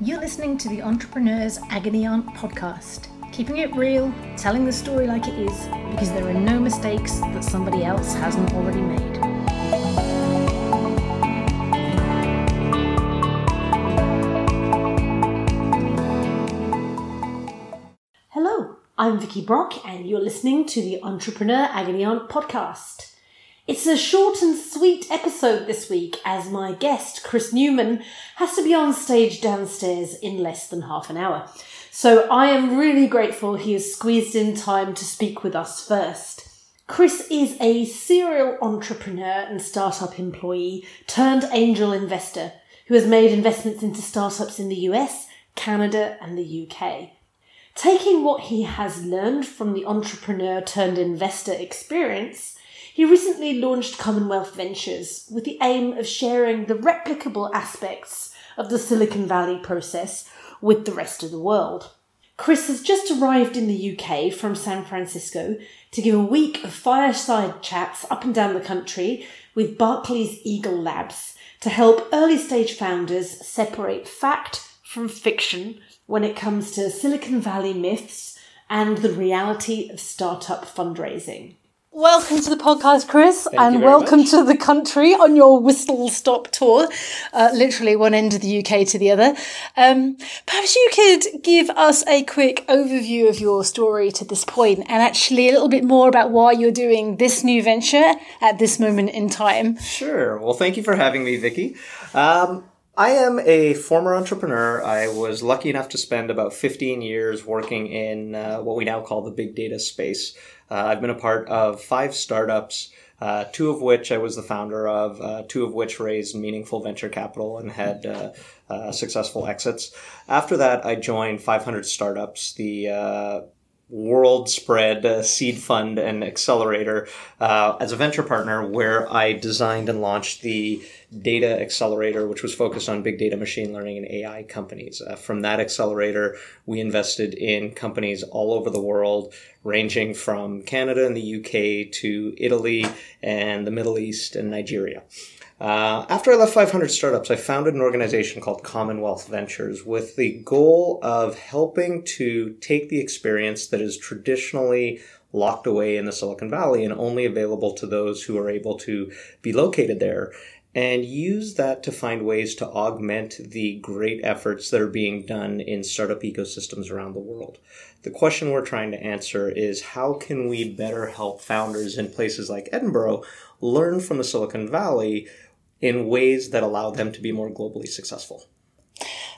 You're listening to the Entrepreneur's Agony Aunt podcast, keeping it real, telling the story like it is, because there are no mistakes that somebody else hasn't already made. Hello, I'm Vicky Brock, and you're listening to the Entrepreneur Agony Aunt podcast. It's a short and sweet episode this week as my guest, Chris Newman, has to be on stage downstairs in less than half an hour. So I am really grateful he has squeezed in time to speak with us first. Chris is a serial entrepreneur and startup employee turned angel investor who has made investments into startups in the US, Canada, and the UK. Taking what he has learned from the entrepreneur turned investor experience, he recently launched Commonwealth Ventures with the aim of sharing the replicable aspects of the Silicon Valley process with the rest of the world. Chris has just arrived in the UK from San Francisco to give a week of fireside chats up and down the country with Barclays Eagle Labs to help early stage founders separate fact from fiction when it comes to Silicon Valley myths and the reality of startup fundraising. Welcome to the podcast, Chris, Thank and welcome much. to the country on your whistle stop tour, uh, literally one end of the UK to the other. Um, perhaps you could give us a quick overview of your story to this point and actually a little bit more about why you're doing this new venture at this moment in time. Sure. Well, thank you for having me, Vicky. Um, I am a former entrepreneur. I was lucky enough to spend about 15 years working in uh, what we now call the big data space. Uh, I've been a part of five startups, uh, two of which I was the founder of, uh, two of which raised meaningful venture capital and had uh, uh, successful exits. After that, I joined 500 Startups, the uh, world spread uh, seed fund and accelerator uh, as a venture partner where I designed and launched the data accelerator, which was focused on big data, machine learning, and AI companies. Uh, from that accelerator, we invested in companies all over the world, ranging from Canada and the UK to Italy and the Middle East and Nigeria. Uh, after I left 500 Startups, I founded an organization called Commonwealth Ventures with the goal of helping to take the experience that is traditionally locked away in the Silicon Valley and only available to those who are able to be located there and use that to find ways to augment the great efforts that are being done in startup ecosystems around the world. The question we're trying to answer is how can we better help founders in places like Edinburgh learn from the Silicon Valley in ways that allow them to be more globally successful?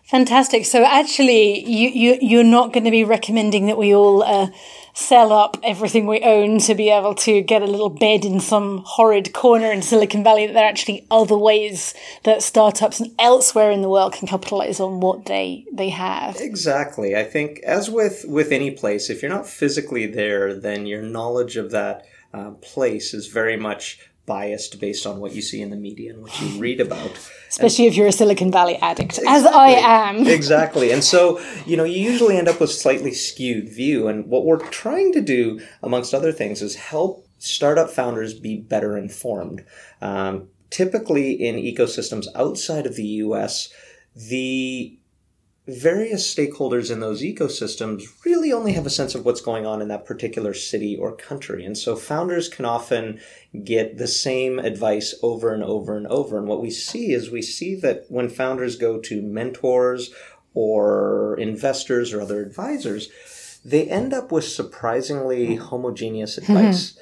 Fantastic. So actually, you, you you're not going to be recommending that we all uh, sell up everything we own to be able to get a little bed in some horrid corner in Silicon Valley. That there are actually other ways that startups and elsewhere in the world can capitalize on what they they have. Exactly. I think as with with any place, if you're not physically there, then your knowledge of that uh, place is very much biased based on what you see in the media and what you read about. Especially if you're a Silicon Valley addict, as I am. exactly. And so, you know, you usually end up with a slightly skewed view. And what we're trying to do, amongst other things, is help startup founders be better informed. Um, typically, in ecosystems outside of the US, the various stakeholders in those ecosystems really only have a sense of what's going on in that particular city or country. And so founders can often get the same advice over and over and over. And what we see is we see that when founders go to mentors or investors or other advisors, they end up with surprisingly homogeneous mm-hmm. advice.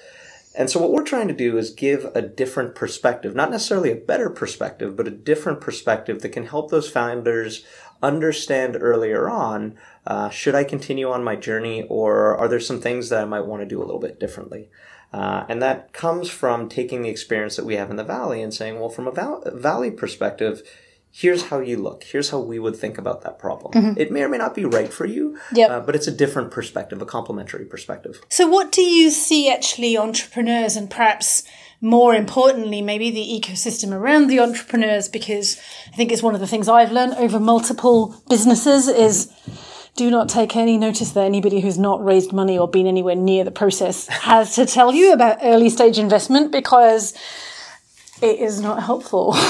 And so, what we're trying to do is give a different perspective, not necessarily a better perspective, but a different perspective that can help those founders understand earlier on uh, should I continue on my journey, or are there some things that I might want to do a little bit differently? Uh, and that comes from taking the experience that we have in the Valley and saying, well, from a val- Valley perspective, here's how you look. Here's how we would think about that problem. It may or may not be right for you, Yep. uh, but it's a different perspective, a complementary perspective. So, what do you see actually entrepreneurs and perhaps more importantly, maybe the ecosystem around the entrepreneurs? Because I think it's one of the things I've learned over multiple businesses is do not take any notice that anybody who's not raised money or been anywhere near the process has to tell you about early stage investment because it is not helpful.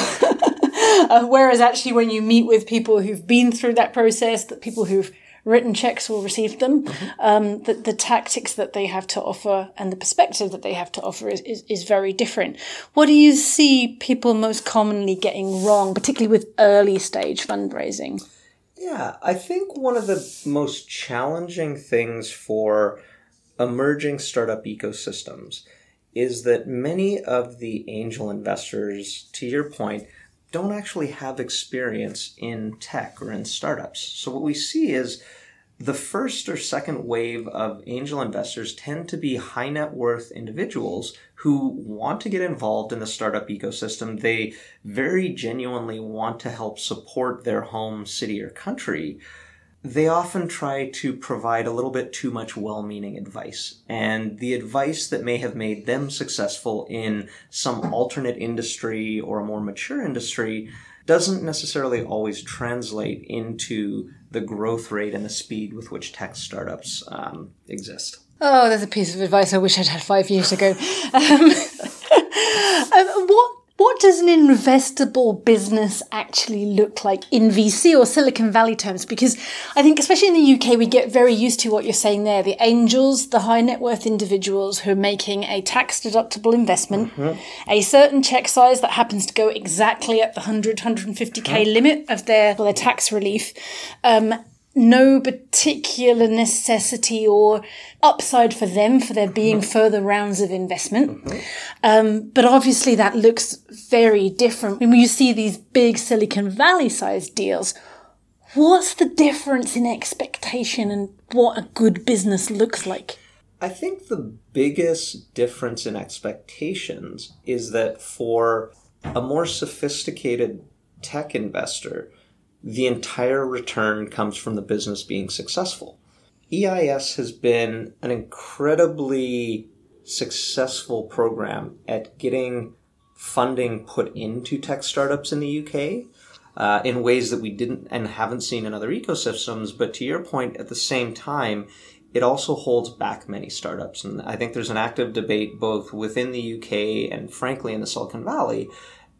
uh, whereas actually, when you meet with people who've been through that process, that people who've written checks or received them, mm-hmm. um, the, the tactics that they have to offer and the perspective that they have to offer is, is, is very different. What do you see people most commonly getting wrong, particularly with early stage fundraising? Yeah, I think one of the most challenging things for emerging startup ecosystems is that many of the angel investors, to your point, don't actually have experience in tech or in startups. So what we see is the first or second wave of angel investors tend to be high net worth individuals who want to get involved in the startup ecosystem. They very genuinely want to help support their home city or country they often try to provide a little bit too much well meaning advice. And the advice that may have made them successful in some alternate industry or a more mature industry doesn't necessarily always translate into the growth rate and the speed with which tech startups um, exist. Oh, there's a piece of advice I wish I'd had five years ago. Um, does an investable business actually look like in VC or Silicon Valley terms? Because I think, especially in the UK, we get very used to what you're saying there. The angels, the high net worth individuals who are making a tax deductible investment, mm-hmm. a certain check size that happens to go exactly at the 100, 150k mm-hmm. limit of their, well, their tax relief. Um, no particular necessity or upside for them for there being mm-hmm. further rounds of investment. Mm-hmm. Um, but obviously that looks very different. When you see these big Silicon Valley sized deals, what's the difference in expectation and what a good business looks like? I think the biggest difference in expectations is that for a more sophisticated tech investor, the entire return comes from the business being successful. EIS has been an incredibly successful program at getting funding put into tech startups in the UK uh, in ways that we didn't and haven't seen in other ecosystems. But to your point, at the same time, it also holds back many startups. And I think there's an active debate both within the UK and frankly in the Silicon Valley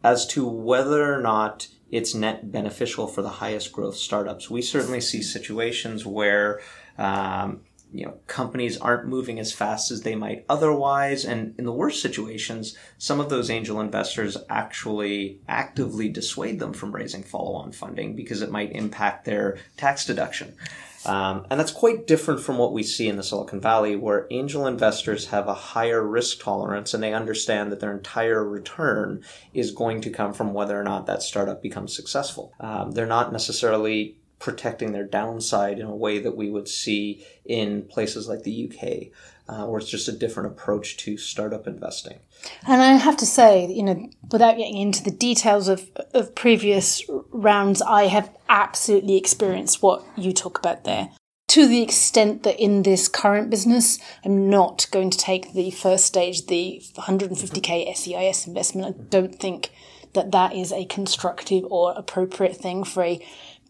as to whether or not it's net beneficial for the highest growth startups. We certainly see situations where um, you know companies aren't moving as fast as they might otherwise and in the worst situations some of those angel investors actually actively dissuade them from raising follow-on funding because it might impact their tax deduction um, and that's quite different from what we see in the Silicon Valley, where angel investors have a higher risk tolerance and they understand that their entire return is going to come from whether or not that startup becomes successful. Um, they're not necessarily protecting their downside in a way that we would see in places like the UK, uh, where it's just a different approach to startup investing. And I have to say, you know, without getting into the details of, of previous rounds, I have absolutely experienced what you talk about there. To the extent that in this current business, I'm not going to take the first stage, the 150k SEIS investment. I don't think that that is a constructive or appropriate thing for a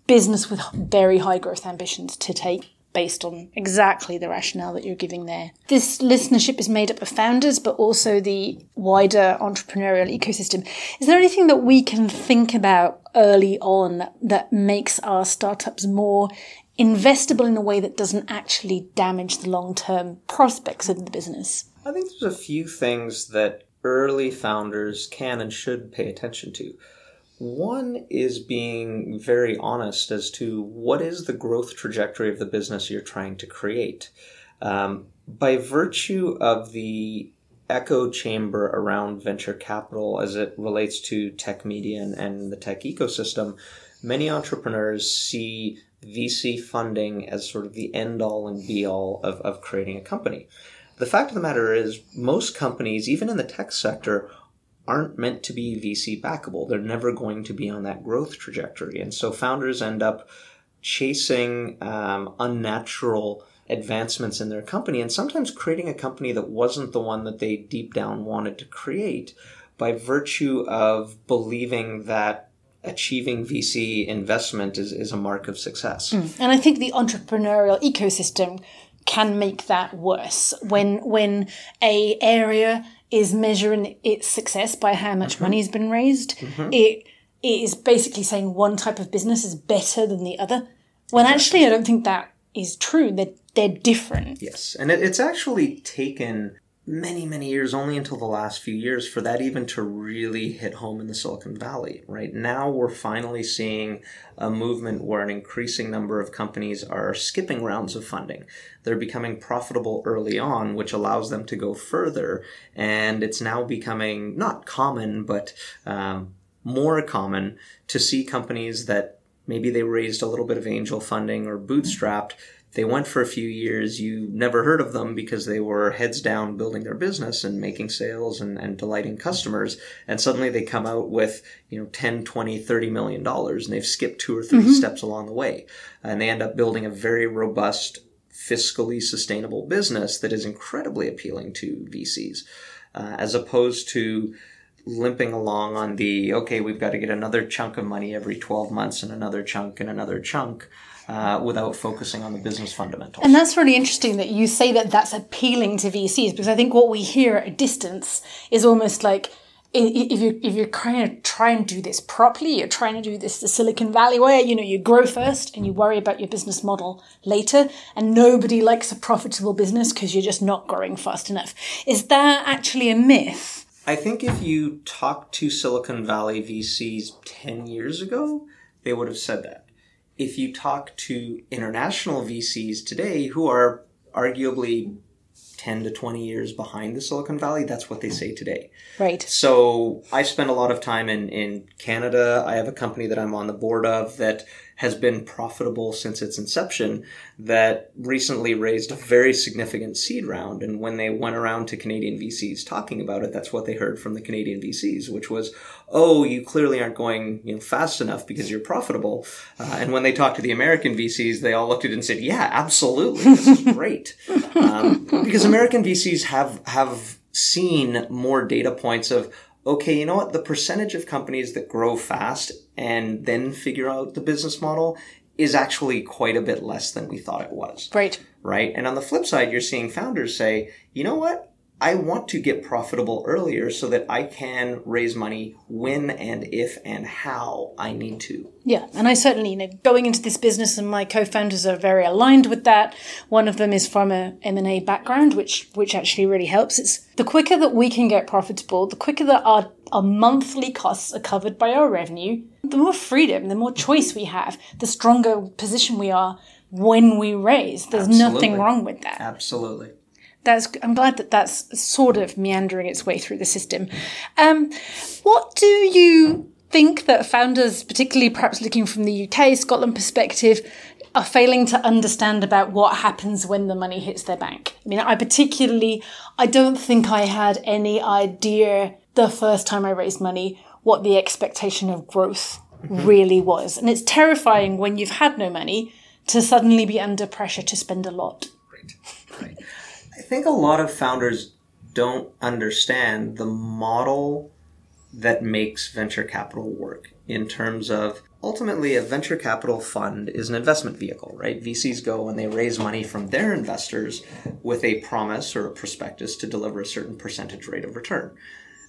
business with very high growth ambitions to take based on exactly the rationale that you're giving there. This listenership is made up of founders, but also the wider entrepreneurial ecosystem. Is there anything that we can think about early on that makes our startups more investable in a way that doesn't actually damage the long term prospects of the business? I think there's a few things that early founders can and should pay attention to. One is being very honest as to what is the growth trajectory of the business you're trying to create. Um, by virtue of the echo chamber around venture capital as it relates to tech media and, and the tech ecosystem, many entrepreneurs see VC funding as sort of the end all and be all of, of creating a company. The fact of the matter is, most companies, even in the tech sector, aren't meant to be VC backable. They're never going to be on that growth trajectory. And so founders end up chasing um, unnatural advancements in their company and sometimes creating a company that wasn't the one that they deep down wanted to create by virtue of believing that achieving VC investment is, is a mark of success. Mm. And I think the entrepreneurial ecosystem can make that worse when when a area is measuring its success by how much mm-hmm. money has been raised. Mm-hmm. It is basically saying one type of business is better than the other. When actually, I don't think that is true. They're, they're different. Yes, and it, it's actually taken many, many years, only until the last few years, for that even to really hit home in the Silicon Valley. Right now, we're finally seeing a movement where an increasing number of companies are skipping rounds of funding. They're becoming profitable early on, which allows them to go further. And it's now becoming not common, but um, more common to see companies that maybe they raised a little bit of angel funding or bootstrapped they went for a few years. You never heard of them because they were heads down building their business and making sales and, and delighting customers. And suddenly they come out with, you know, 10, 20, 30 million dollars and they've skipped two or 3 mm-hmm. steps along the way. And they end up building a very robust, fiscally sustainable business that is incredibly appealing to VCs, uh, as opposed to limping along on the, okay, we've got to get another chunk of money every 12 months and another chunk and another chunk uh, without focusing on the business fundamentals. And that's really interesting that you say that that's appealing to VCs because I think what we hear at a distance is almost like if you if you're trying to try and do this properly, you're trying to do this the Silicon Valley way. You know, you grow first and you worry about your business model later. And nobody likes a profitable business because you're just not growing fast enough. Is that actually a myth? I think if you talk to Silicon Valley VCs ten years ago, they would have said that if you talk to international VCs today who are arguably 10 to 20 years behind the Silicon Valley, that's what they say today. Right. So I spend a lot of time in, in Canada. I have a company that I'm on the board of that has been profitable since its inception that recently raised a very significant seed round. And when they went around to Canadian VCs talking about it, that's what they heard from the Canadian VCs, which was, oh, you clearly aren't going you know, fast enough because you're profitable. Uh, and when they talked to the American VCs, they all looked at it and said, yeah, absolutely. This is great. um, because American VCs have, have seen more data points of, okay, you know what? The percentage of companies that grow fast and then figure out the business model is actually quite a bit less than we thought it was. Right. Right. And on the flip side, you're seeing founders say, you know what? I want to get profitable earlier so that I can raise money when and if and how I need to. Yeah, and I certainly, you know, going into this business and my co-founders are very aligned with that. One of them is from a M&A background, which which actually really helps. It's the quicker that we can get profitable, the quicker that our our monthly costs are covered by our revenue, the more freedom, the more choice we have, the stronger position we are when we raise. There's Absolutely. nothing wrong with that. Absolutely that's I'm glad that that's sort of meandering its way through the system. Um, what do you think that founders, particularly perhaps looking from the UK, Scotland perspective, are failing to understand about what happens when the money hits their bank? I mean, I particularly, I don't think I had any idea the first time I raised money what the expectation of growth mm-hmm. really was. And it's terrifying when you've had no money to suddenly be under pressure to spend a lot. Right, right. I think a lot of founders don't understand the model that makes venture capital work in terms of ultimately a venture capital fund is an investment vehicle, right? VCs go and they raise money from their investors with a promise or a prospectus to deliver a certain percentage rate of return.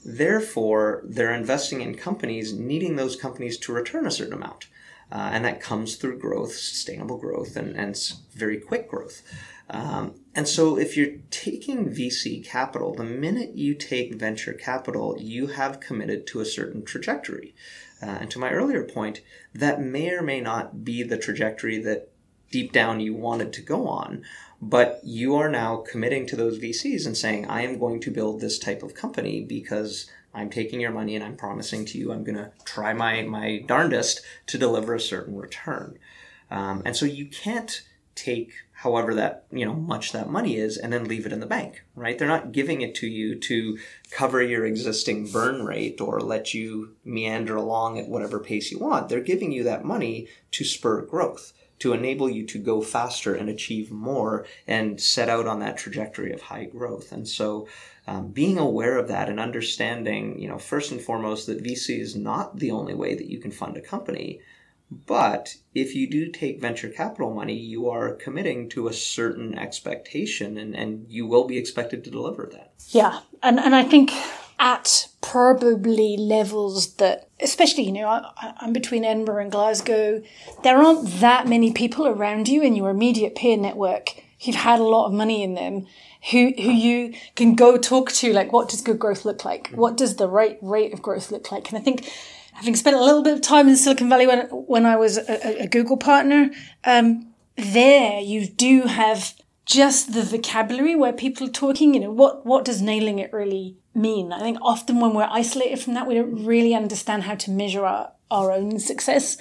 Therefore, they're investing in companies needing those companies to return a certain amount. Uh, and that comes through growth, sustainable growth, and, and very quick growth. Um, and so, if you're taking VC capital, the minute you take venture capital, you have committed to a certain trajectory. Uh, and to my earlier point, that may or may not be the trajectory that deep down you wanted to go on, but you are now committing to those VCs and saying, I am going to build this type of company because I'm taking your money and I'm promising to you I'm going to try my, my darndest to deliver a certain return. Um, and so you can't take however that you know much that money is and then leave it in the bank right? They're not giving it to you to cover your existing burn rate or let you meander along at whatever pace you want. They're giving you that money to spur growth to enable you to go faster and achieve more and set out on that trajectory of high growth. And so um, being aware of that and understanding you know first and foremost that vc is not the only way that you can fund a company but if you do take venture capital money, you are committing to a certain expectation and, and you will be expected to deliver that. Yeah. And, and I think at probably levels that, especially, you know, I, I'm between Edinburgh and Glasgow, there aren't that many people around you in your immediate peer network who've had a lot of money in them. Who who you can go talk to like what does good growth look like? What does the right rate of growth look like? And i think having spent a little bit of time in silicon valley when when i was a, a google partner um, there you do have just the vocabulary where people are talking you know what what does nailing it really mean i think often when we're isolated from that we don't really understand how to measure our our own success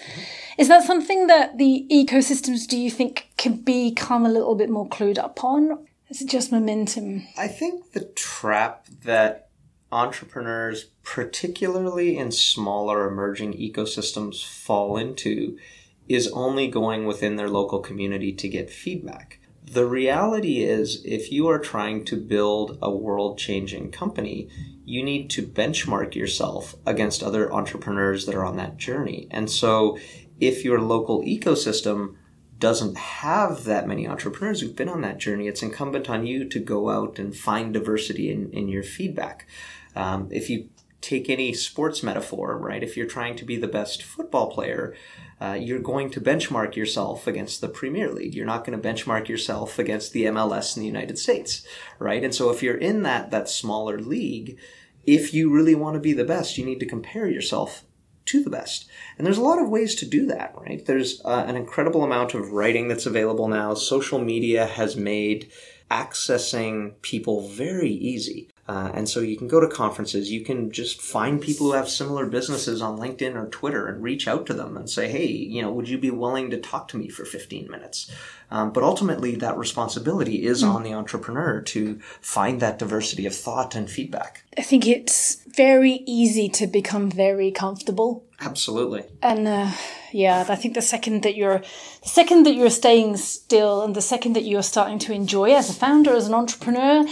is that something that the ecosystems do you think could become a little bit more clued up on is it just momentum? I think the trap that entrepreneurs, particularly in smaller emerging ecosystems, fall into is only going within their local community to get feedback. The reality is, if you are trying to build a world changing company, you need to benchmark yourself against other entrepreneurs that are on that journey. And so, if your local ecosystem doesn't have that many entrepreneurs who've been on that journey, it's incumbent on you to go out and find diversity in, in your feedback. Um, if you take any sports metaphor, right, if you're trying to be the best football player, uh, you're going to benchmark yourself against the Premier League. You're not going to benchmark yourself against the MLS in the United States, right? And so if you're in that that smaller league, if you really want to be the best, you need to compare yourself to the best. And there's a lot of ways to do that, right? There's uh, an incredible amount of writing that's available now. Social media has made accessing people very easy. Uh, and so you can go to conferences, you can just find people who have similar businesses on LinkedIn or Twitter and reach out to them and say, hey, you know, would you be willing to talk to me for 15 minutes? Um, but ultimately, that responsibility is mm. on the entrepreneur to find that diversity of thought and feedback. I think it's very easy to become very comfortable. Absolutely. And uh, yeah, I think the second that you're, the second that you're staying still, and the second that you're starting to enjoy as a founder, as an entrepreneur,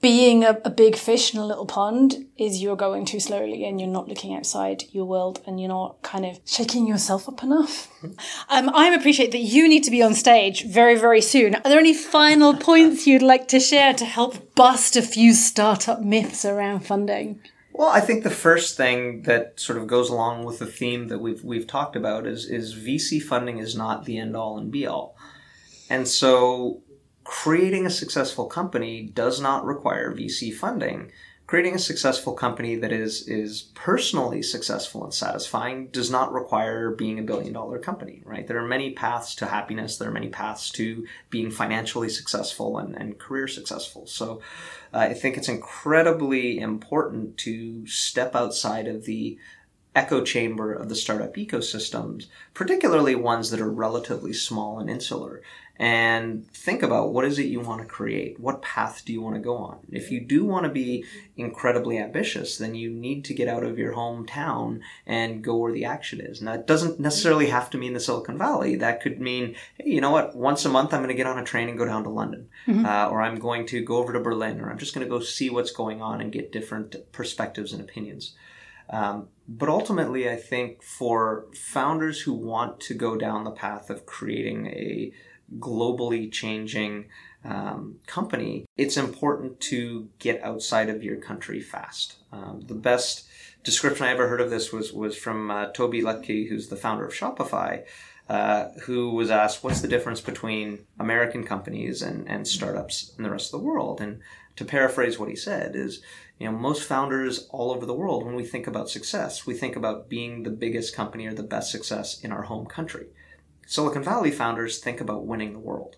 being a, a, big fish in a little pond is you're going too slowly and you're not looking outside your world and you're not kind of shaking yourself up enough. Um, I appreciate that you need to be on stage very, very soon. Are there any final points you'd like to share to help bust a few startup myths around funding? Well, I think the first thing that sort of goes along with the theme that we've we've talked about is is VC funding is not the end all and be all. And so creating a successful company does not require VC funding. Creating a successful company that is is personally successful and satisfying does not require being a billion dollar company, right? There are many paths to happiness. There are many paths to being financially successful and, and career successful. So uh, I think it's incredibly important to step outside of the echo chamber of the startup ecosystems, particularly ones that are relatively small and insular, and think about what is it you want to create? What path do you want to go on? If you do want to be incredibly ambitious, then you need to get out of your hometown and go where the action is. Now, it doesn't necessarily have to mean the Silicon Valley. That could mean, hey, you know what? Once a month, I'm going to get on a train and go down to London, mm-hmm. uh, or I'm going to go over to Berlin, or I'm just going to go see what's going on and get different perspectives and opinions. Um, but ultimately, I think for founders who want to go down the path of creating a globally changing um, company, it's important to get outside of your country fast. Um, the best description I ever heard of this was was from uh, Tobi Lutke, who's the founder of Shopify, uh, who was asked, "What's the difference between American companies and, and startups in the rest of the world?" And to paraphrase what he said is, you know, most founders all over the world, when we think about success, we think about being the biggest company or the best success in our home country. Silicon Valley founders think about winning the world.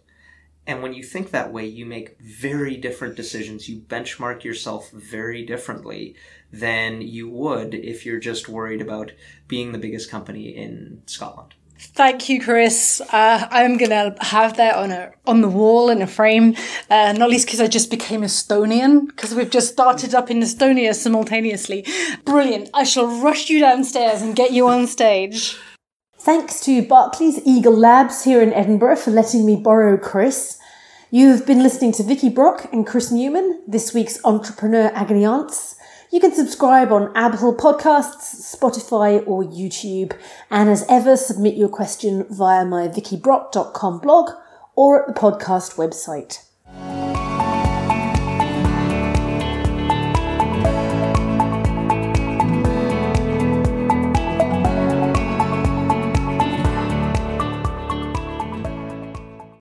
And when you think that way, you make very different decisions. You benchmark yourself very differently than you would if you're just worried about being the biggest company in Scotland. Thank you, Chris. Uh, I'm gonna have that on a on the wall in a frame, uh, not least because I just became Estonian because we've just started up in Estonia simultaneously. Brilliant! I shall rush you downstairs and get you on stage. Thanks to Barclays Eagle Labs here in Edinburgh for letting me borrow Chris. You've been listening to Vicky Brock and Chris Newman, this week's Entrepreneur Agony Aunts. You can subscribe on Apple Podcasts, Spotify, or YouTube. And as ever, submit your question via my vickybrock.com blog or at the podcast website.